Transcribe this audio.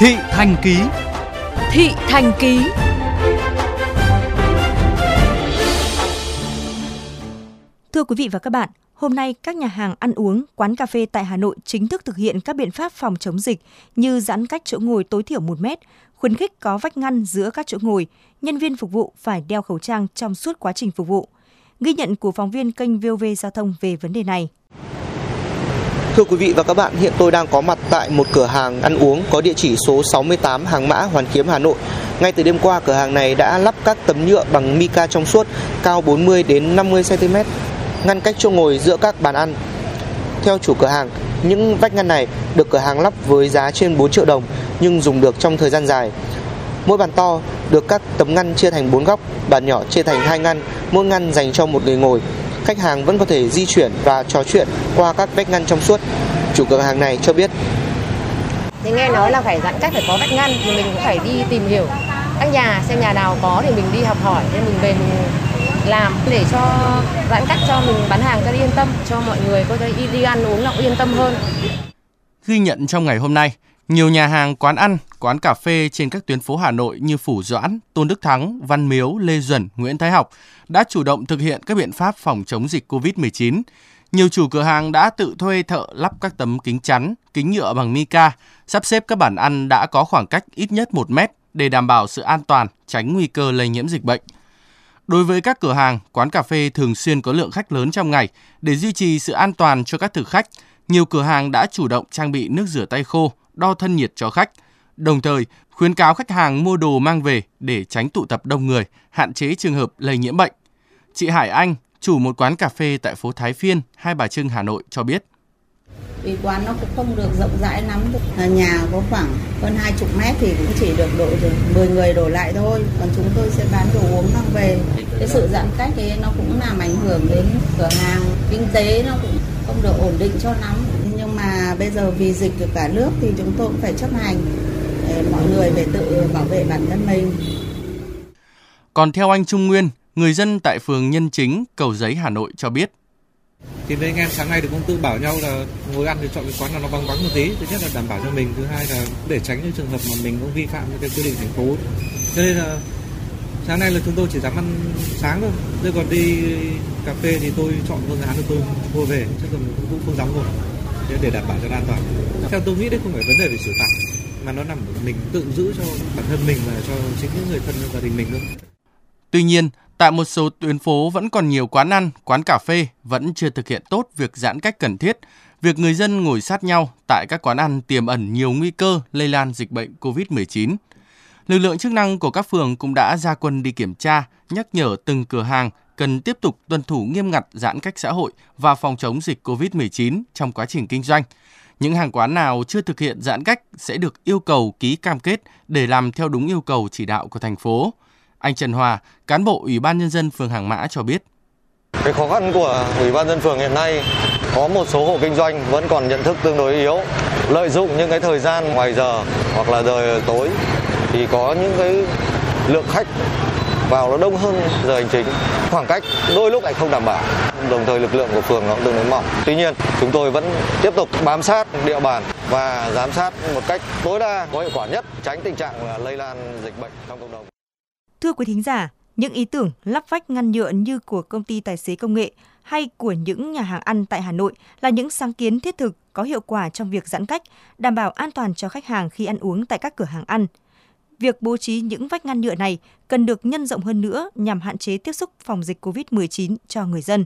Thị Thành Ký Thị Thành Ký Thưa quý vị và các bạn, hôm nay các nhà hàng ăn uống, quán cà phê tại Hà Nội chính thức thực hiện các biện pháp phòng chống dịch như giãn cách chỗ ngồi tối thiểu 1 mét, khuyến khích có vách ngăn giữa các chỗ ngồi, nhân viên phục vụ phải đeo khẩu trang trong suốt quá trình phục vụ. Ghi nhận của phóng viên kênh VOV Giao thông về vấn đề này. Thưa quý vị và các bạn, hiện tôi đang có mặt tại một cửa hàng ăn uống có địa chỉ số 68 Hàng Mã, Hoàn Kiếm, Hà Nội. Ngay từ đêm qua, cửa hàng này đã lắp các tấm nhựa bằng mica trong suốt cao 40 đến 50 cm, ngăn cách chỗ ngồi giữa các bàn ăn. Theo chủ cửa hàng, những vách ngăn này được cửa hàng lắp với giá trên 4 triệu đồng nhưng dùng được trong thời gian dài. Mỗi bàn to được các tấm ngăn chia thành 4 góc, bàn nhỏ chia thành hai ngăn, mỗi ngăn dành cho một người ngồi khách hàng vẫn có thể di chuyển và trò chuyện qua các vách ngăn trong suốt. Chủ cửa hàng này cho biết. Thì nghe nói là phải giãn cách phải có vách ngăn thì mình cũng phải đi tìm hiểu các nhà xem nhà nào có thì mình đi học hỏi nên mình về mình làm để cho giãn cách cho mình bán hàng cho yên tâm cho mọi người có thể đi ăn uống là yên tâm hơn. Ghi nhận trong ngày hôm nay, nhiều nhà hàng, quán ăn, quán cà phê trên các tuyến phố Hà Nội như Phủ Doãn, Tôn Đức Thắng, Văn Miếu, Lê Duẩn, Nguyễn Thái Học đã chủ động thực hiện các biện pháp phòng chống dịch COVID-19. Nhiều chủ cửa hàng đã tự thuê thợ lắp các tấm kính chắn, kính nhựa bằng mica, sắp xếp các bàn ăn đã có khoảng cách ít nhất 1 mét để đảm bảo sự an toàn, tránh nguy cơ lây nhiễm dịch bệnh. Đối với các cửa hàng, quán cà phê thường xuyên có lượng khách lớn trong ngày, để duy trì sự an toàn cho các thực khách, nhiều cửa hàng đã chủ động trang bị nước rửa tay khô, đo thân nhiệt cho khách. Đồng thời, khuyến cáo khách hàng mua đồ mang về để tránh tụ tập đông người, hạn chế trường hợp lây nhiễm bệnh. Chị Hải Anh, chủ một quán cà phê tại phố Thái Phiên, Hai Bà Trưng, Hà Nội cho biết. Vì quán nó cũng không được rộng rãi lắm, nhà có khoảng hơn 20 mét thì cũng chỉ được độ 10 người đổ lại thôi. Còn chúng tôi sẽ bán đồ uống mang về. Cái sự giãn cách ấy nó cũng làm ảnh hưởng đến cửa hàng, kinh tế nó cũng không được ổn định cho lắm. Mà bây giờ vì dịch của cả nước thì chúng tôi cũng phải chấp hành để mọi người phải tự bảo vệ bản thân mình. Còn theo anh Trung Nguyên, người dân tại phường Nhân Chính, Cầu Giấy, Hà Nội cho biết. Thì mấy anh em sáng nay thì cũng tự bảo nhau là ngồi ăn thì chọn cái quán nào nó vắng vắng một tí. Thứ nhất là đảm bảo cho mình, thứ hai là để tránh những trường hợp mà mình cũng vi phạm những cái quy định thành phố. Cho nên là sáng nay là chúng tôi chỉ dám ăn sáng thôi. Rồi còn đi cà phê thì tôi chọn phương án rồi tôi mua về, chứ còn cũng không dám ngồi để đảm bảo cho an toàn. Theo tôi nghĩ đấy không phải vấn đề về xử phạt mà nó nằm ở mình tự giữ cho bản thân mình và cho chính những người thân trong gia đình mình thôi. Tuy nhiên, tại một số tuyến phố vẫn còn nhiều quán ăn, quán cà phê vẫn chưa thực hiện tốt việc giãn cách cần thiết. Việc người dân ngồi sát nhau tại các quán ăn tiềm ẩn nhiều nguy cơ lây lan dịch bệnh COVID-19. Lực lượng chức năng của các phường cũng đã ra quân đi kiểm tra, nhắc nhở từng cửa hàng cần tiếp tục tuân thủ nghiêm ngặt giãn cách xã hội và phòng chống dịch COVID-19 trong quá trình kinh doanh. Những hàng quán nào chưa thực hiện giãn cách sẽ được yêu cầu ký cam kết để làm theo đúng yêu cầu chỉ đạo của thành phố. Anh Trần Hòa, cán bộ Ủy ban Nhân dân phường Hàng Mã cho biết. Cái khó khăn của Ủy ban dân phường hiện nay có một số hộ kinh doanh vẫn còn nhận thức tương đối yếu, lợi dụng những cái thời gian ngoài giờ hoặc là giờ tối thì có những cái lượng khách vào nó đông hơn giờ hành chính. Khoảng cách đôi lúc lại không đảm bảo. Đồng thời lực lượng của phường nó tương đối mỏng. Tuy nhiên chúng tôi vẫn tiếp tục bám sát địa bàn và giám sát một cách tối đa có hiệu quả nhất tránh tình trạng là lây lan dịch bệnh trong cộng đồng. Thưa quý thính giả, những ý tưởng lắp vách ngăn nhựa như của công ty tài xế công nghệ hay của những nhà hàng ăn tại Hà Nội là những sáng kiến thiết thực có hiệu quả trong việc giãn cách, đảm bảo an toàn cho khách hàng khi ăn uống tại các cửa hàng ăn. Việc bố trí những vách ngăn nhựa này cần được nhân rộng hơn nữa nhằm hạn chế tiếp xúc phòng dịch COVID-19 cho người dân.